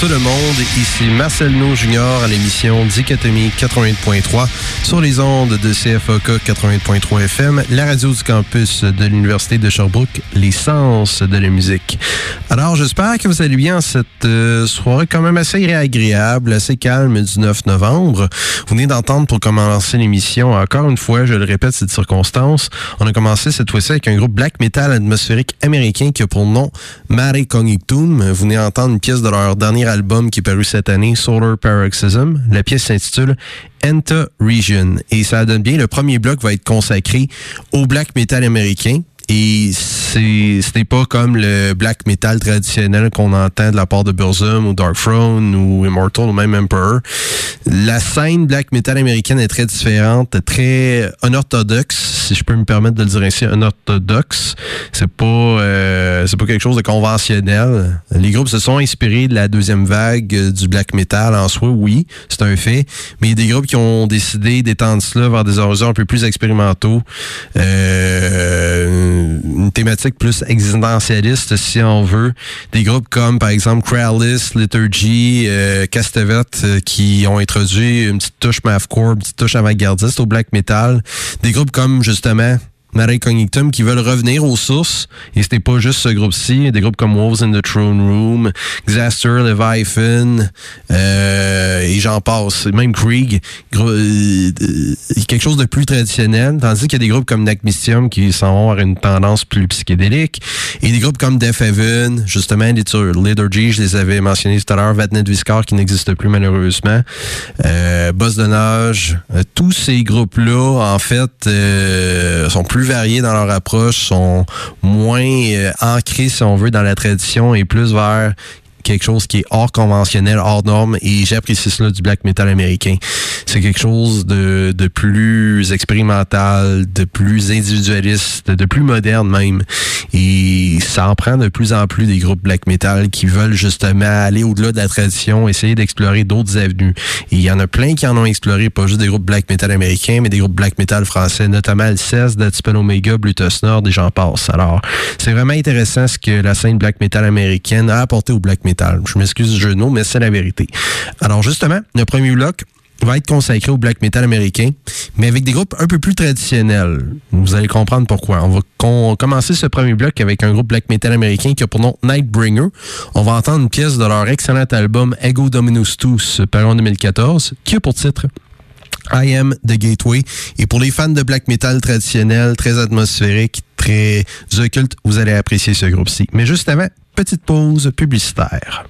Tout le monde. Ici Marcel No Junior à l'émission Dichotomie 88.3 sur les ondes de CFOK 88.3 FM, la radio du campus de l'Université de Sherbrooke, les sens de la musique. Alors, j'espère que vous allez bien cette euh, soirée quand même assez agréable, assez calme du 9 novembre. Vous venez d'entendre pour commencer l'émission, encore une fois, je le répète, cette circonstance, on a commencé cette fois-ci avec un groupe black metal atmosphérique américain qui a pour nom Mare Cognitum. Vous venez d'entendre une pièce de leur dernier album qui est paru cette année, Solar Paroxysm. La pièce s'intitule Enter Region. Et ça donne bien, le premier bloc va être consacré au black metal américain. Et c'est ce n'est pas comme le black metal traditionnel qu'on entend de la part de Burzum ou Dark Throne ou Immortal ou même Emperor. La scène black metal américaine est très différente, très unorthodoxe, si je peux me permettre de le dire ainsi, unorthodoxe. C'est pas euh, c'est pas quelque chose de conventionnel. Les groupes se sont inspirés de la deuxième vague du black metal en soi, oui, c'est un fait, mais il y a des groupes qui ont décidé d'étendre cela vers des horizons un peu plus expérimentaux. Euh, une thématique plus existentialiste, si on veut. Des groupes comme, par exemple, Kralis, Liturgy, euh, Castevet, euh, qui ont introduit une petite touche mathcore, une petite touche avant-gardiste au black metal. Des groupes comme, justement, Mare Cognitum qui veulent revenir aux sources. Et c'était pas juste ce groupe-ci. Des groupes comme Wolves in the Throne Room, Xaster, Leviathan, euh, et j'en passe. Même Krieg. Euh, quelque chose de plus traditionnel. Tandis qu'il y a des groupes comme Necmystium qui s'en vont vers une tendance plus psychédélique. Et des groupes comme Death Heaven, justement, Liturgy, je les avais mentionnés tout à l'heure, Vatnet Viscar qui n'existe plus malheureusement. Euh, Boss de Nage. Euh, tous ces groupes-là, en fait, sont plus variés dans leur approche, sont moins euh, ancrés, si on veut, dans la tradition et plus vers quelque chose qui est hors conventionnel, hors norme, et j'apprécie cela du black metal américain. C'est quelque chose de, de plus expérimental, de plus individualiste, de plus moderne même. Et ça en prend de plus en plus des groupes black metal qui veulent justement aller au-delà de la tradition, essayer d'explorer d'autres avenues. Il y en a plein qui en ont exploré, pas juste des groupes black metal américains, mais des groupes black metal français, notamment le 16, Deathspell Omega, Blutus Nord, et j'en passe. Alors, c'est vraiment intéressant ce que la scène black metal américaine a apporté au black metal je m'excuse du mais c'est la vérité. Alors justement, le premier bloc va être consacré au black metal américain, mais avec des groupes un peu plus traditionnels. Vous allez comprendre pourquoi. On va commencer ce premier bloc avec un groupe black metal américain qui a pour nom Nightbringer. On va entendre une pièce de leur excellent album Ego Dominus Tous, paru en 2014, qui a pour titre I Am the Gateway. Et pour les fans de black metal traditionnel, très atmosphérique, très occulte, vous allez apprécier ce groupe-ci. Mais juste avant, petite pause publicitaire.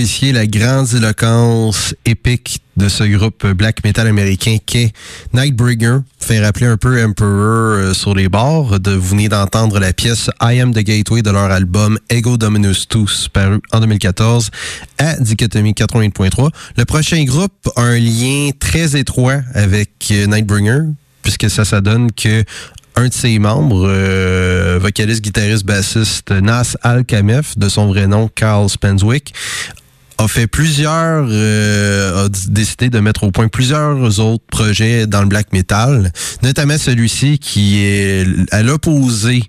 Apprécier la grandiloquence épique de ce groupe black metal américain qu'est Nightbringer. Fait rappeler un peu Emperor euh, sur les bords. De, vous venez d'entendre la pièce I Am the Gateway de leur album Ego Dominus Tous, paru en 2014 à Dichotomie 88.3. Le prochain groupe a un lien très étroit avec euh, Nightbringer, puisque ça, ça donne que un de ses membres, euh, vocaliste, guitariste, bassiste Nas Al Kamef, de son vrai nom Carl Spenswick, a fait plusieurs, euh, a décidé de mettre au point plusieurs autres projets dans le black metal, notamment celui-ci qui est à l'opposé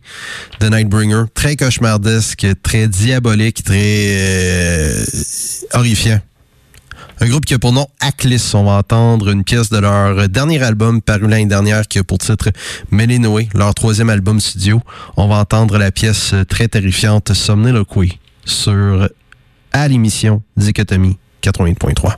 de Nightbringer, très cauchemardesque, très diabolique, très euh, horrifiant. Un groupe qui a pour nom Aclis. On va entendre une pièce de leur dernier album paru l'année dernière qui a pour titre Melinoé, leur troisième album studio. On va entendre la pièce très terrifiante Somniloquy sur à l'émission Dichotomie 88.3.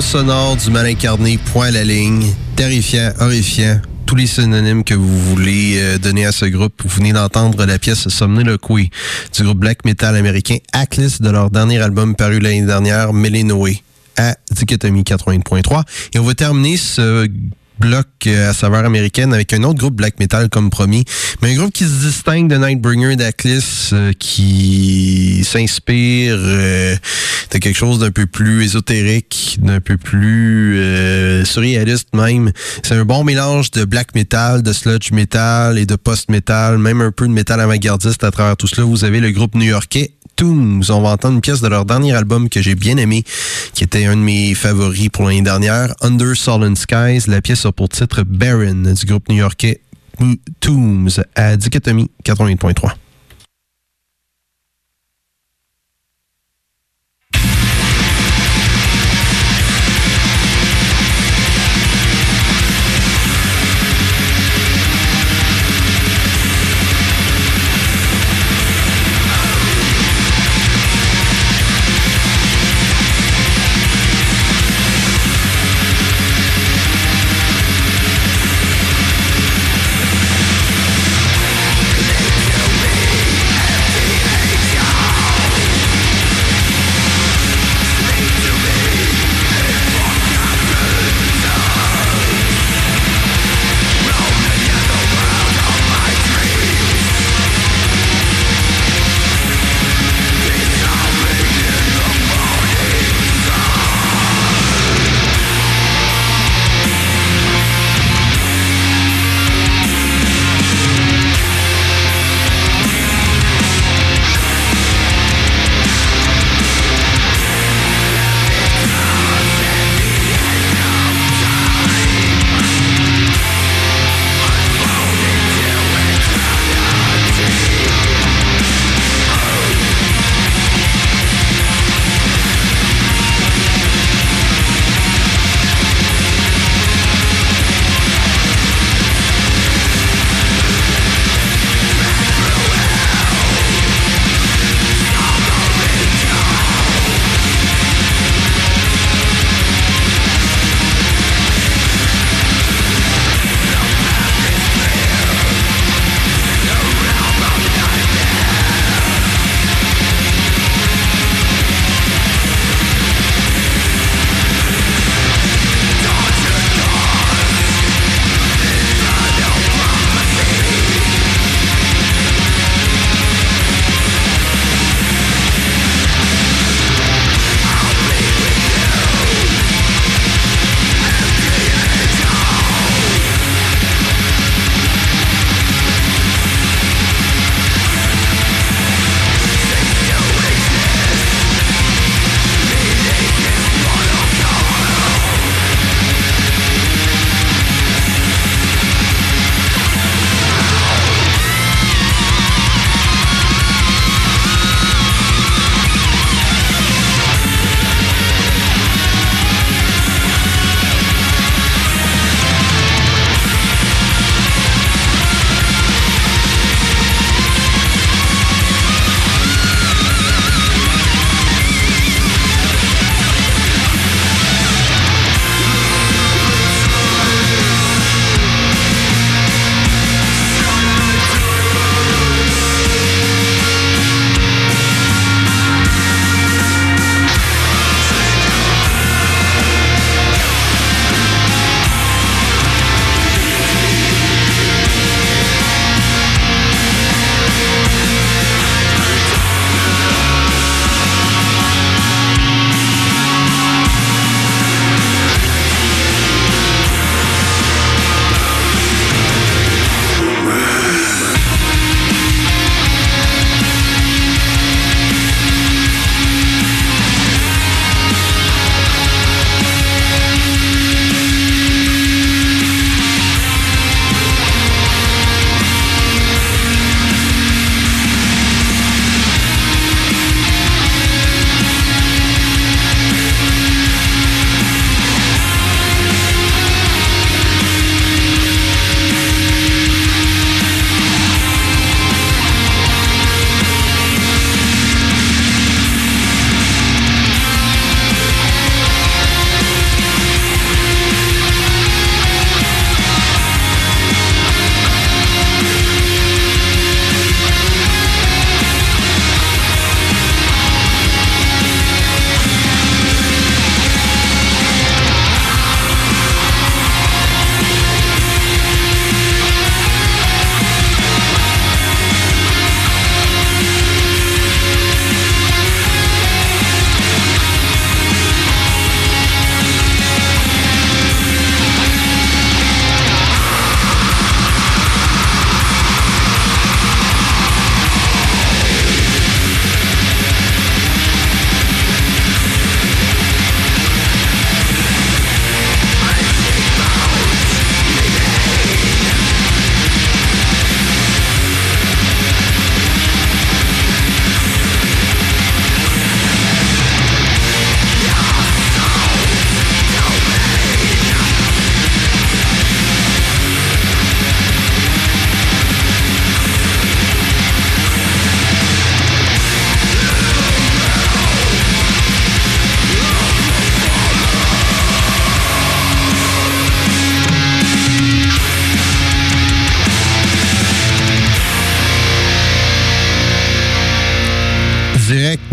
sonore du mal incarné, point à la ligne, terrifiant, horrifiant, tous les synonymes que vous voulez euh, donner à ce groupe. Vous venez d'entendre la pièce Somniloquy du groupe black metal américain Atlas de leur dernier album paru l'année dernière, Melinoé, à Dichotomie 80.3. Et on va terminer ce bloc euh, à saveur américaine avec un autre groupe black metal comme promis, mais un groupe qui se distingue de Nightbringer d'Atlas, euh, qui s'inspire euh, de quelque chose d'un peu plus ésotérique, d'un peu plus surréaliste même. C'est un bon mélange de black metal, de sludge metal et de post metal, même un peu de metal avant-gardiste à travers tout cela. Vous avez le groupe new-yorkais Tombs. On va entendre une pièce de leur dernier album que j'ai bien aimé, qui était un de mes favoris pour l'année dernière, Under Sullen Skies. La pièce a pour titre Baron du groupe new-yorkais Tombs à Dichotomie 88.3.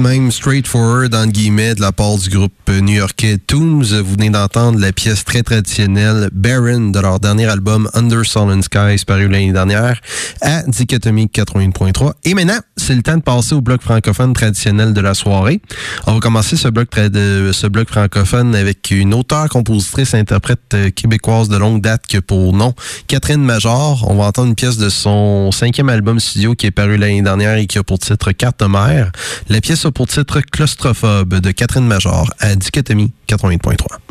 même straightforward, entre guillemets, de la part du groupe new-yorkais Tombs. Vous venez d'entendre la pièce très traditionnelle Baron de leur dernier album Under Sullen Skies paru l'année dernière à Dichotomie 81.3. Et maintenant, c'est le temps de passer au bloc francophone traditionnel de la soirée. On va commencer ce bloc, francophone avec une auteure, compositrice, interprète euh, québécoise de longue date que pour nom Catherine Major. On va entendre une pièce de son cinquième album studio qui est paru l'année dernière et qui a pour titre Carte mère. La pièce pour titre Claustrophobe de Catherine Major à Dichotomie 80.3.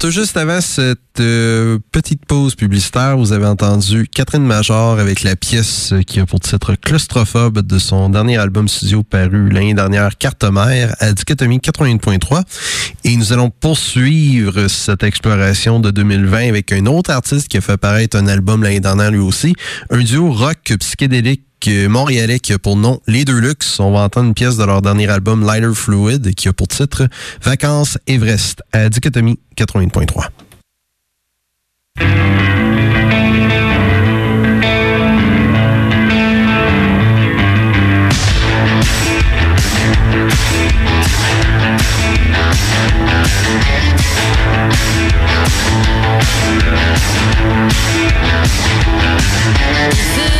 tout juste avant cette euh, petite pause publicitaire, vous avez entendu Catherine Major avec la pièce qui a pour titre Claustrophobe de son dernier album studio paru l'année dernière, Carte mère, à Dichotomie 81.3. Et nous allons poursuivre cette exploration de 2020 avec un autre artiste qui a fait paraître un album l'année dernière lui aussi, un duo rock psychédélique montréalais qui a pour nom Les Deux On va entendre une pièce de leur dernier album Lighter Fluid qui a pour titre Vacances Everest à Dichotomie 80.3. This is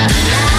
West.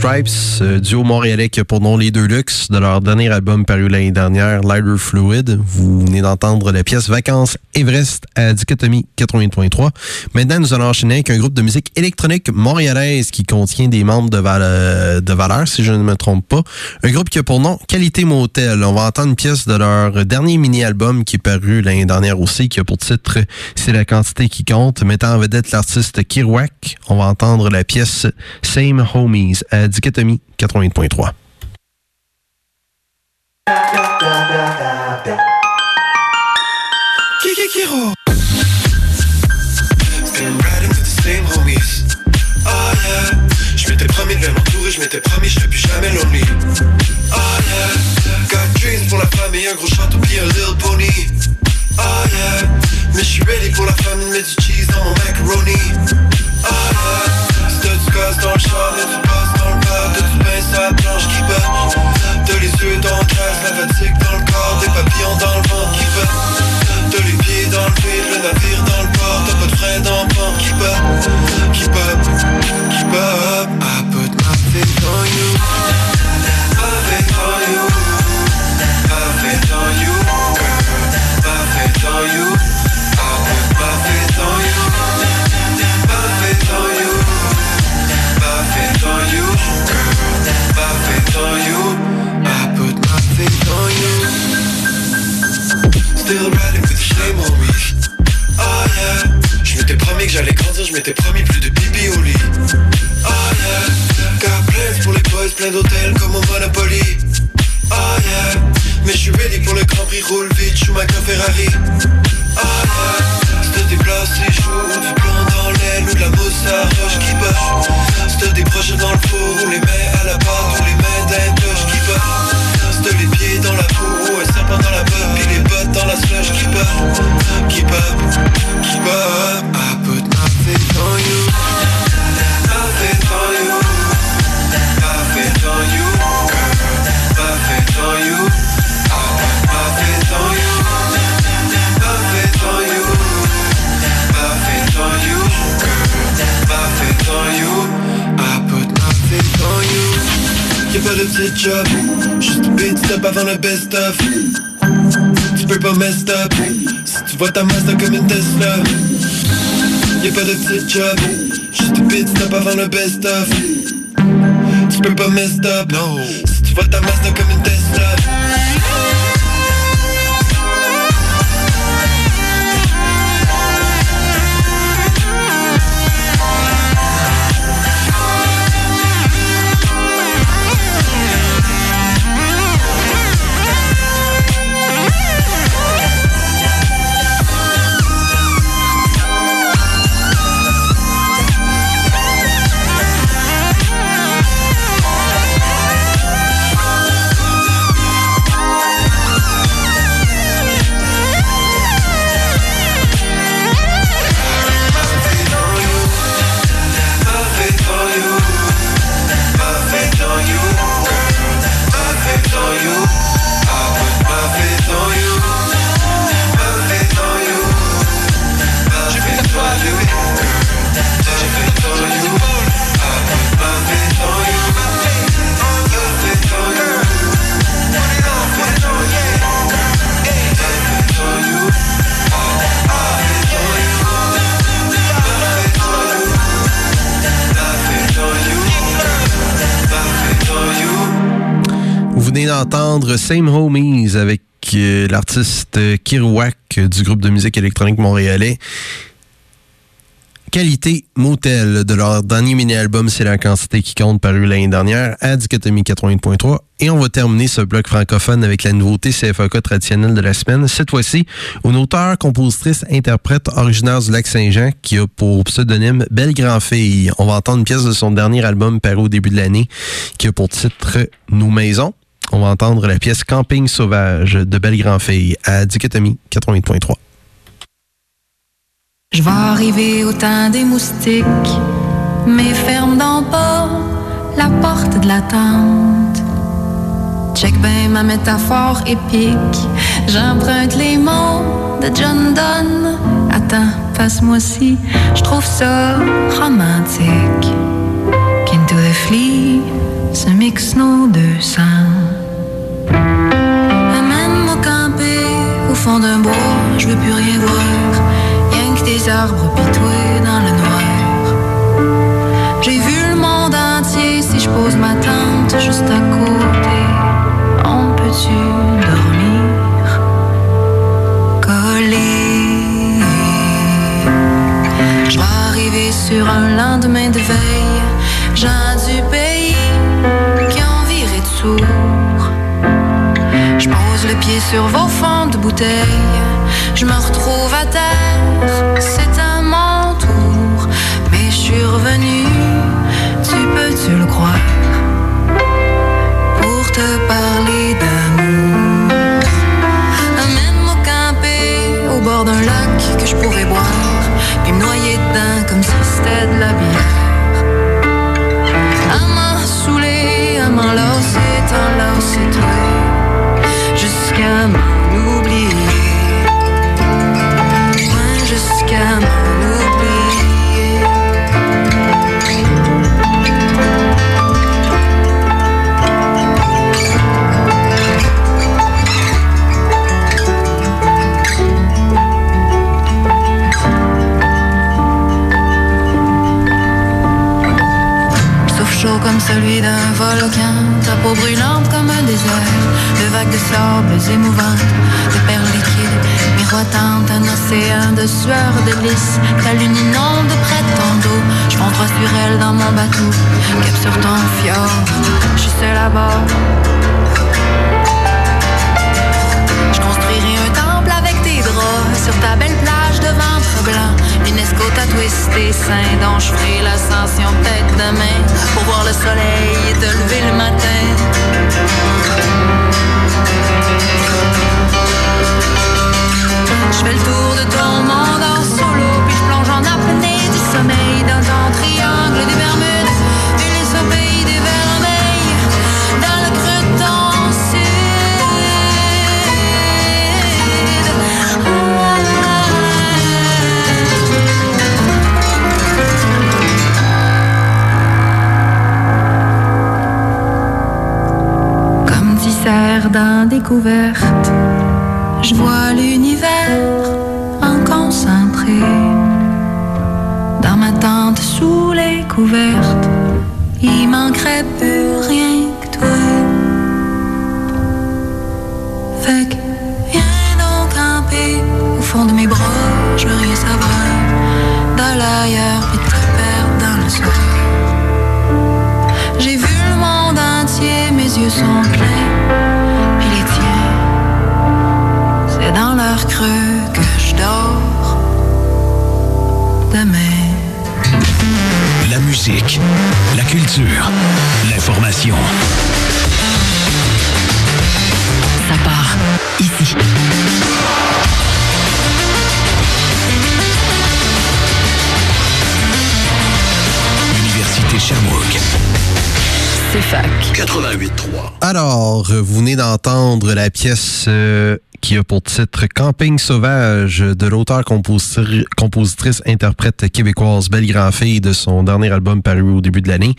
Stripes, euh, duo montréalais qui a pour nom Les Deux Luxe, de leur dernier album paru l'année dernière, Lighter Fluid. Vous venez d'entendre la pièce Vacances Everest à Dichotomie 80.3. Maintenant, nous allons enchaîner avec un groupe de musique électronique montréalaise qui contient des membres de, de valeur, si je ne me trompe pas. Un groupe qui a pour nom Qualité Motel. On va entendre une pièce de leur dernier mini-album qui est paru l'année dernière aussi, qui a pour titre C'est la quantité qui compte, mettant en vedette l'artiste Kirouac. On va entendre la pièce Same Homies à Dichotomie 80.3. Kikikiro. Been riding the same homies. Oh yeah. Je m'étais promis de m'entourer, je m'étais promis, je plus jamais lonely. Oh yeah. Got dreams pour la famille, un gros château puis un little pony. Oh yeah. Mais je suis ready pour la famille, mets du cheese dans mon macaroni. Oh yeah. C'est du gaz dans le char, y'a du buzz dans le bar, de du pain sur la planche qui bat. De les yeux dans le crâne, la fatigue dans le corps, des papillons dans le ventre qui. De les pieds dans le vide, le navire dans le port T'as pas de frein dans port Keep up, keep up, keep up I put my faith on you. My faith on you Tu peux pas mess up. Si tu vois ta masse comme une Tesla. Y'a pas de petit job. Juste un beat stop avant le best of. Tu peux pas mess up. No. Si tu vois ta masse comme une Tesla Same Homies avec euh, l'artiste Kirouac du groupe de musique électronique montréalais. Qualité Motel de leur dernier mini-album C'est la quantité qui compte paru l'année dernière à Dichotomie 80.3. Et on va terminer ce bloc francophone avec la nouveauté CFAK traditionnelle de la semaine. Cette fois-ci, une auteure, compositrice, interprète originaire du lac Saint-Jean qui a pour pseudonyme Belle Grand-Fille. On va entendre une pièce de son dernier album paru au début de l'année qui a pour titre Nos Maisons. On va entendre la pièce Camping Sauvage de Belle Grand-Fille à Dichotomie 80.3. Je vais arriver au temps des moustiques, mais ferme donc pas la porte de la tente. Check ben ma métaphore épique, j'emprunte les mots de John Donne. Attends, passe-moi si, je trouve ça romantique. Qu'into the flea se mixe nos deux sangs. Amène-moi camper au fond d'un bois, je veux plus rien voir des arbres pitoués dans le noir. J'ai vu le monde entier si je pose ma tente juste à côté. On peut-tu dormir? Collé? Je vais arriver sur un lendemain de veille, gens du pays qui ont viré de sourd. Je pose le pied sur vos fonds de bouteille, je me retrouve à terre, c'est à mon tour, mais je suis revenu, tu peux-tu le croire, pour te parler d'amour. Amène-moi camper au bord d'un lac que je pourrais boire, puis me noyer dedans comme si c'était de la bière. À m'en saouler, à m'en lasser, t'en lasser jusqu'à m'en oublier. Jusqu'à m'en oublier. Sauf chaud comme celui d'un volcan, peau brûlante comme un désert, de vagues de sable émouvantes, de perles liquides, miroitantes, un océan de sueur de lys, ta lune inonde près de ton dos, je droit sur elle dans mon bateau, cap sur ton fjord, je suis bord. Je construirai un temple avec tes draps sur ta belle plage de ventre blanc. L'UNESCO twisté sein dont je ferai l'ascension peut-être demain pour voir le soleil et te lever le matin. Je fais le tour de ton monde en solo, puis je plonge en apnée du sommeil dans ton triangle des Bermudes. Et les au des vermeils, découverte, je vois l'univers en concentré. Dans ma tente sous les couvertes, il manquerait plus rien Leur creux que je dors demain. La musique, la culture, l'information. Ça part ici. Université Sherbrooke. C'est fac. 88.3. Alors, vous venez d'entendre la pièce euh, qui a pour titre Camping sauvage de l'auteur-compositrice compositrice interprète québécoise Belle Grand-Fille de son dernier album paru au début de l'année.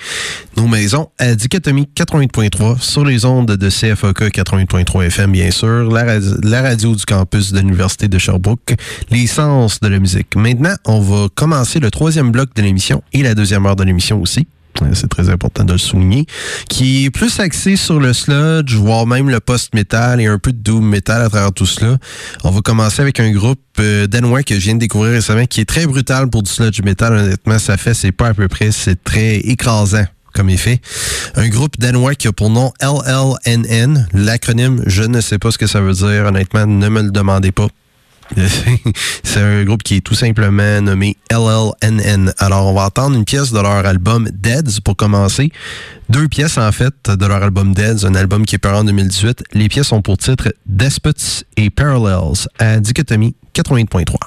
Nos maisons à Dichotomie 88.3 sur les ondes de CFOK 88.3 FM, bien sûr, la, ra- la radio du campus de l'Université de Sherbrooke, l'essence de la musique. Maintenant, on va commencer le troisième bloc de l'émission et la deuxième heure de l'émission aussi c'est très important de le souligner, qui est plus axé sur le sludge, voire même le post-metal et un peu de doom metal à travers tout cela. On va commencer avec un groupe euh, danois que je viens de découvrir récemment qui est très brutal pour du sludge metal. Honnêtement, ça fait, c'est pas à peu près, c'est très écrasant comme effet. Un groupe danois qui a pour nom LLNN. L'acronyme, je ne sais pas ce que ça veut dire. Honnêtement, ne me le demandez pas. C'est un groupe qui est tout simplement nommé LLNN. Alors, on va entendre une pièce de leur album Deads pour commencer. Deux pièces, en fait, de leur album Deads, un album qui est paru en 2018. Les pièces ont pour titre Despots et Parallels à Dichotomie 88.3.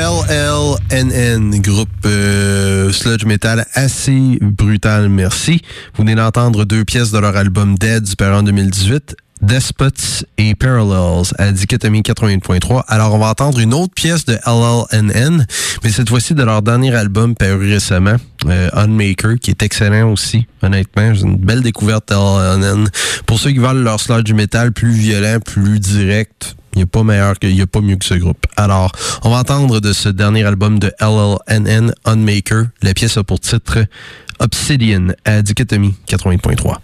LLNN, groupe euh, sludge metal assez brutal, merci. Vous venez d'entendre deux pièces de leur album Dead du en 2018. Despots et Parallels à Dichotomie 88.3. Alors, on va entendre une autre pièce de LLNN, mais cette fois-ci de leur dernier album paru récemment, euh, Unmaker, qui est excellent aussi, honnêtement. C'est une belle découverte LLNN. Pour ceux qui veulent leur sludge metal plus violent, plus direct, il n'y a pas meilleur il y a pas mieux que ce groupe. Alors, on va entendre de ce dernier album de LLNN, Unmaker. La pièce a pour titre Obsidian à Dichotomie 88.3.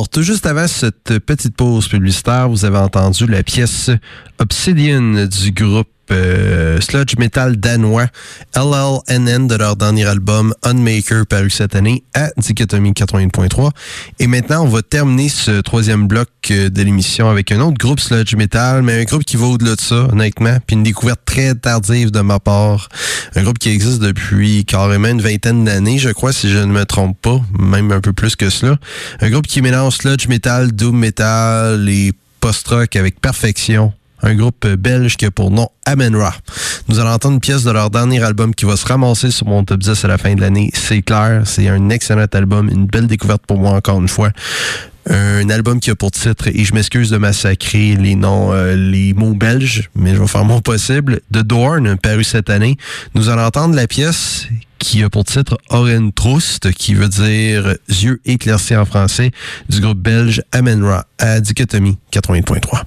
Alors, tout juste avant cette petite pause publicitaire, vous avez entendu la pièce Obsidian du groupe euh, sludge metal danois LLNN de leur dernier album Unmaker paru cette année à Dichotomie 80.3. Et maintenant, on va terminer ce troisième bloc euh, de l'émission avec un autre groupe sludge metal, mais un groupe qui va au-delà de ça, honnêtement, puis une découverte très tardive de ma part. Un groupe qui existe depuis carrément une vingtaine d'années, je crois, si je ne me trompe pas, même un peu plus que cela. Un groupe qui mélange sludge metal, doom metal et post-rock avec perfection un groupe belge qui a pour nom Amenra. Nous allons entendre une pièce de leur dernier album qui va se ramasser sur mon top 10 à la fin de l'année. C'est clair, c'est un excellent album, une belle découverte pour moi encore une fois. Un album qui a pour titre, et je m'excuse de massacrer les noms, euh, les mots belges, mais je vais faire mon possible, The Dorn, paru cette année. Nous allons entendre la pièce qui a pour titre Oren Troust, qui veut dire yeux éclaircis en français, du groupe belge Amenra à Dichotomie 80.3.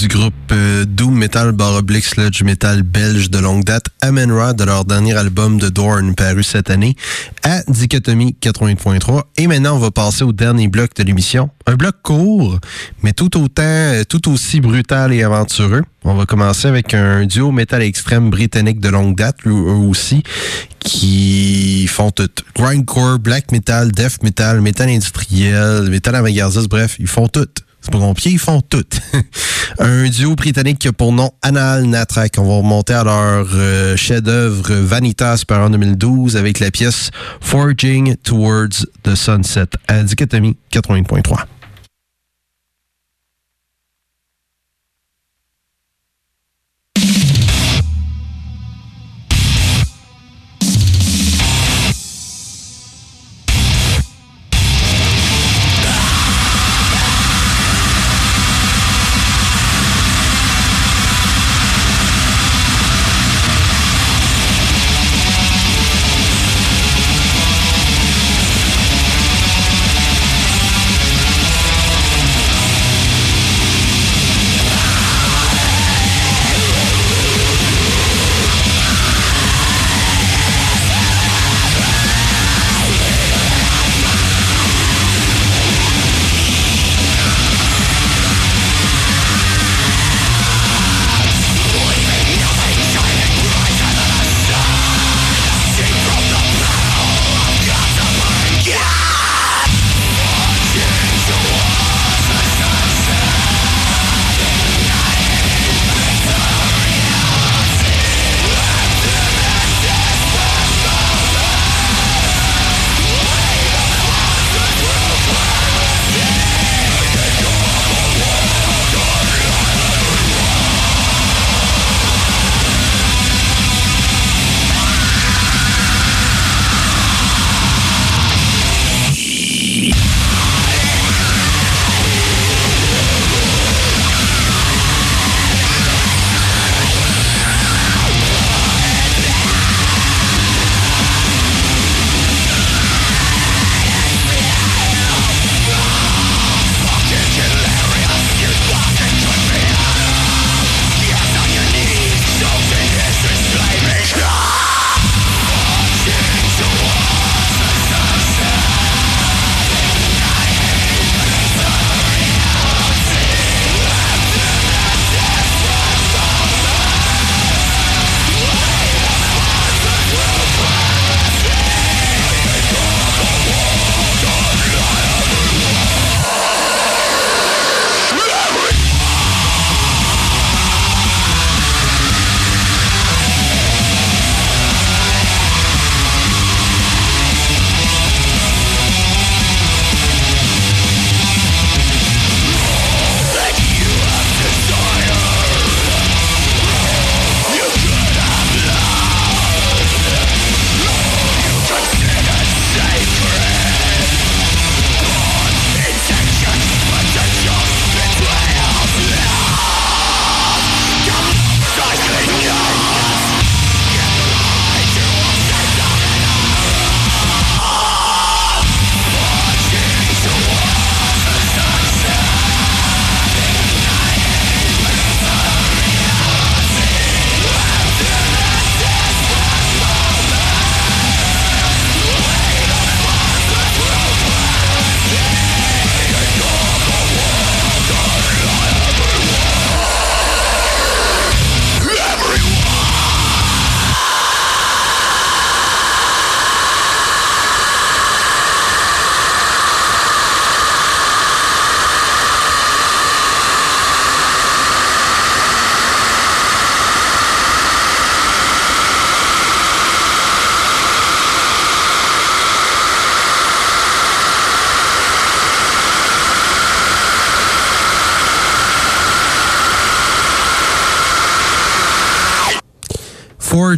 du groupe euh, Doom Metal Baroblique Sludge Metal belge de longue date, Amen de leur dernier album de Dorn paru cette année à Dichotomie 88.3. Et maintenant, on va passer au dernier bloc de l'émission. Un bloc court, mais tout autant, euh, tout aussi brutal et aventureux. On va commencer avec un duo métal extrême britannique de longue date, eux aussi, qui font tout. Grindcore, black metal, death metal, metal industriel, metal avant-gardiste, bref, ils font tout. Ils font tout. un duo britannique qui a pour nom Anal Natrak. On va remonter à leur euh, chef-d'œuvre Vanitas par en 2012 avec la pièce Forging Towards the Sunset à Dichotomie 80.3.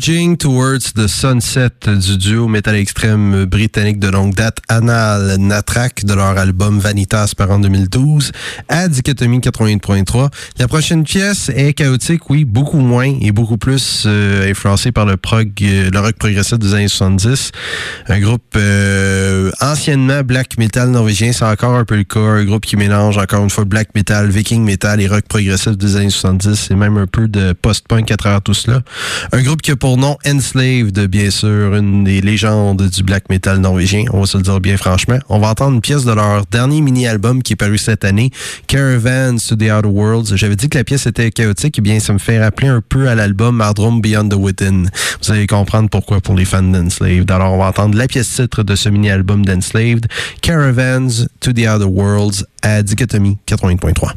Forging Towards the Sunset du duo métal extrême britannique de longue date Anal Natrak de leur album Vanitas par en 2012 à Dichotomie 88.3. La prochaine pièce est chaotique, oui, beaucoup moins et beaucoup plus euh, influencée par le prog, euh, le rock progressif des années 70. Un groupe euh, anciennement black metal norvégien, c'est encore un peu le cas. Un groupe qui mélange encore une fois black metal, viking metal et rock progressif des années 70 et même un peu de post-punk à travers tout cela. Un groupe qui a pour nom Enslaved, bien sûr, une des légendes du black metal norvégien, on va se le dire bien franchement. On va entendre une pièce de leur dernier mini-album qui est paru cette année, Caravans to the Outer Worlds. J'avais dit que la pièce était chaotique, et eh bien ça me fait rappeler un peu à l'album Mardrum Beyond the Within. Vous allez comprendre pourquoi pour les fans d'Enslaved. Alors on va entendre la pièce titre de ce mini-album d'Enslaved, Caravans to the Outer Worlds à Dichotomie 80.3.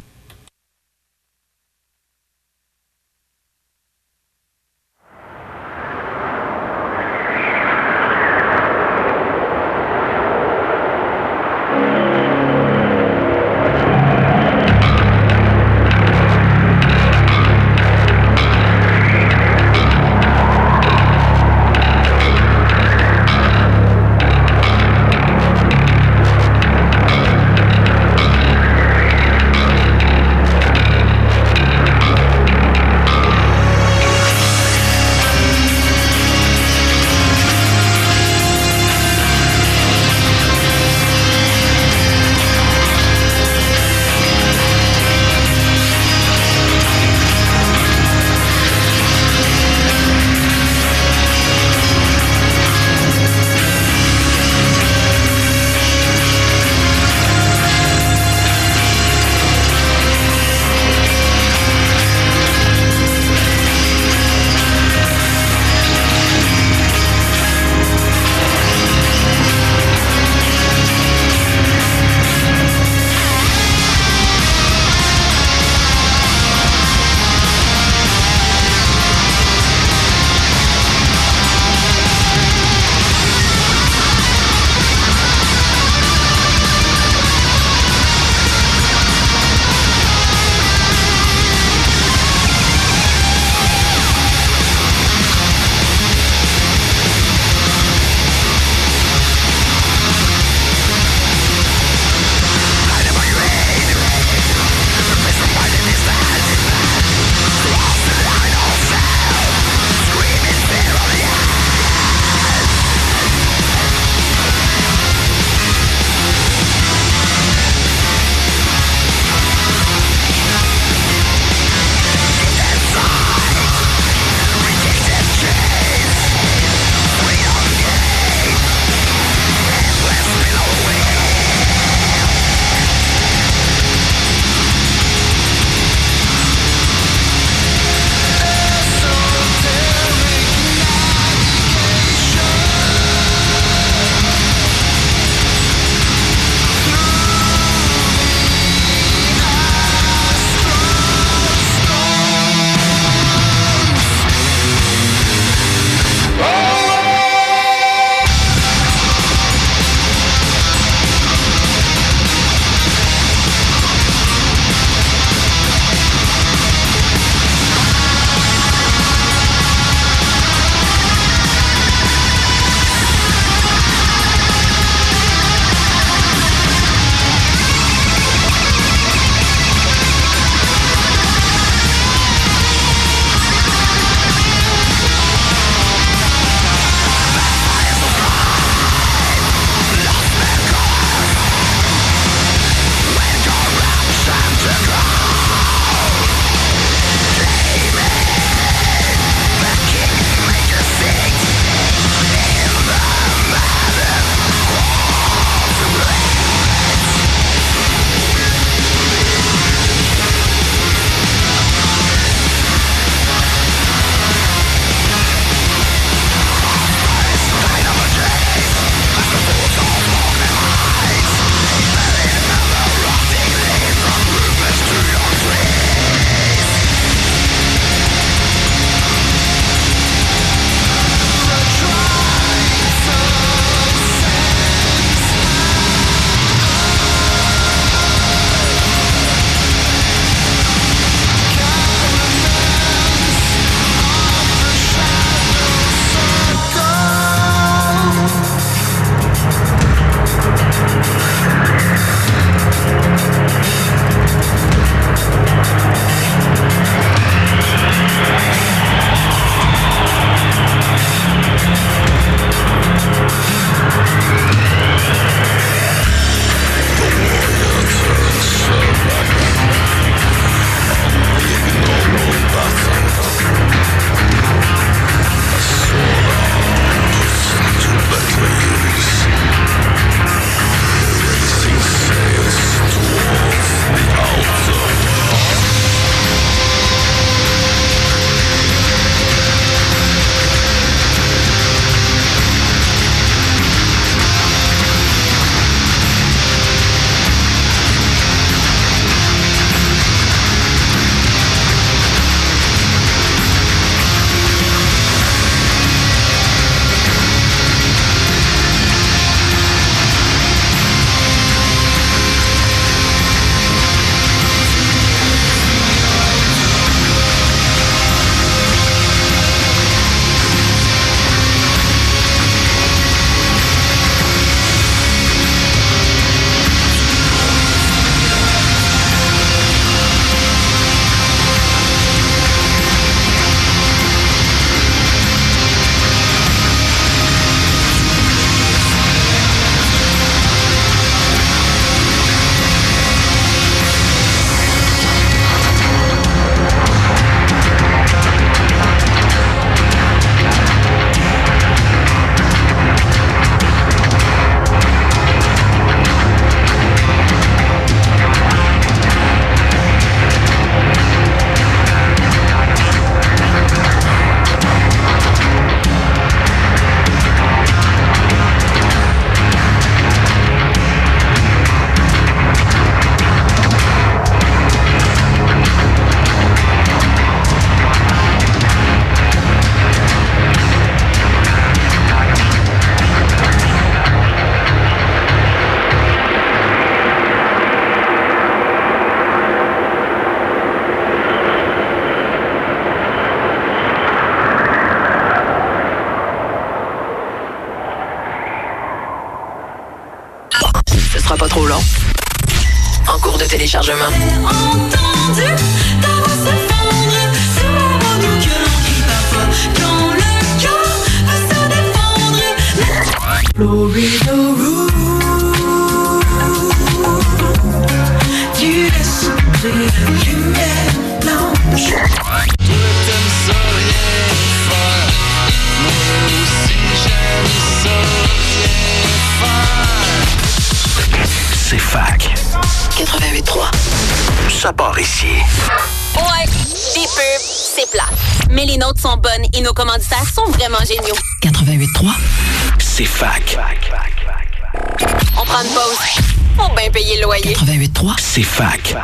C'est fac.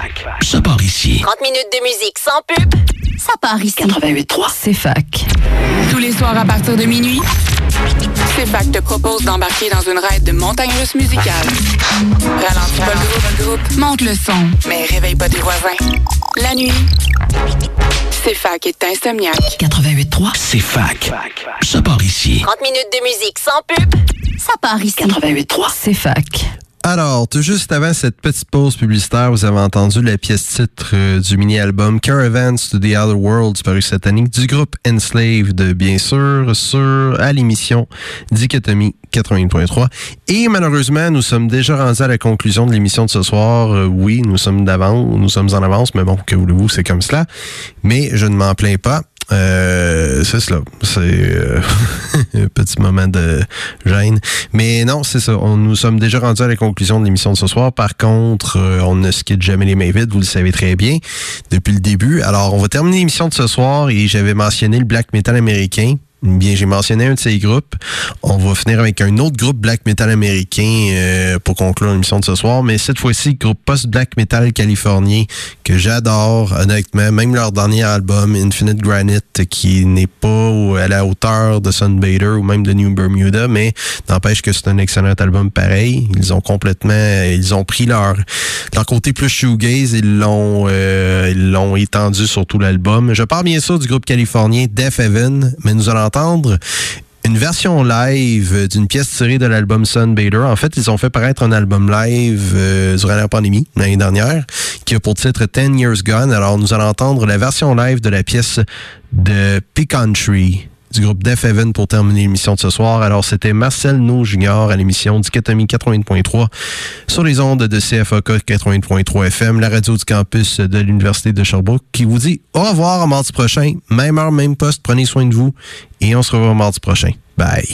Ça part ici. 30 minutes de musique sans pub. Ça part ici. 88.3. C'est fac. Tous les soirs à partir de minuit, CFAC te propose d'embarquer dans une raide de montagne russe musicale. Ralentis pas le groupe, monte le son, mais réveille pas tes voisins. La nuit, CFAC est insomniaque. 88.3. C'est fac. Ça part ici. 30 minutes de musique sans pub. Ça part ici. 88.3. C'est fac. Alors, tout juste avant cette petite pause publicitaire, vous avez entendu la pièce titre euh, du mini-album Caravans to the Other Worlds paru cette année du groupe Enslaved, bien sûr, sur à l'émission Dichotomie 80.3. Et malheureusement, nous sommes déjà rendus à la conclusion de l'émission de ce soir. Euh, oui, nous sommes d'avance, nous sommes en avance, mais bon, que voulez-vous, c'est comme cela. Mais je ne m'en plains pas. Euh, c'est cela. C'est un petit moment de gêne. Mais non, c'est ça. Nous sommes déjà rendus à la conclusion de l'émission de ce soir. Par contre, euh, on ne se quitte jamais les mains vides, vous le savez très bien, depuis le début. Alors, on va terminer l'émission de ce soir et j'avais mentionné le black metal américain. Bien, j'ai mentionné un de ces groupes. On va finir avec un autre groupe black metal américain euh, pour conclure l'émission de ce soir, mais cette fois-ci, groupe post-black metal californien que j'adore, honnêtement. Même leur dernier album, Infinite Granite, qui n'est pas à la hauteur de Sunbather ou même de New Bermuda, mais n'empêche que c'est un excellent album pareil. Ils ont complètement, ils ont pris leur, leur côté plus shoegaze, ils l'ont, euh, ils l'ont étendu sur tout l'album. Je parle bien sûr du groupe californien Death Heaven, mais nous allons une version live d'une pièce tirée de l'album Sunbather. En fait, ils ont fait paraître un album live euh, durant la pandémie, l'année dernière, qui a pour titre Ten Years Gone. Alors, nous allons entendre la version live de la pièce de Country du groupe Def Heaven pour terminer l'émission de ce soir. Alors, c'était Marcel No Junior à l'émission Dichotomie 80.3 sur les ondes de CFAK 80.3 FM, la radio du campus de l'Université de Sherbrooke, qui vous dit au revoir mardi prochain. Même heure, même poste. Prenez soin de vous et on se revoit mardi prochain. Bye.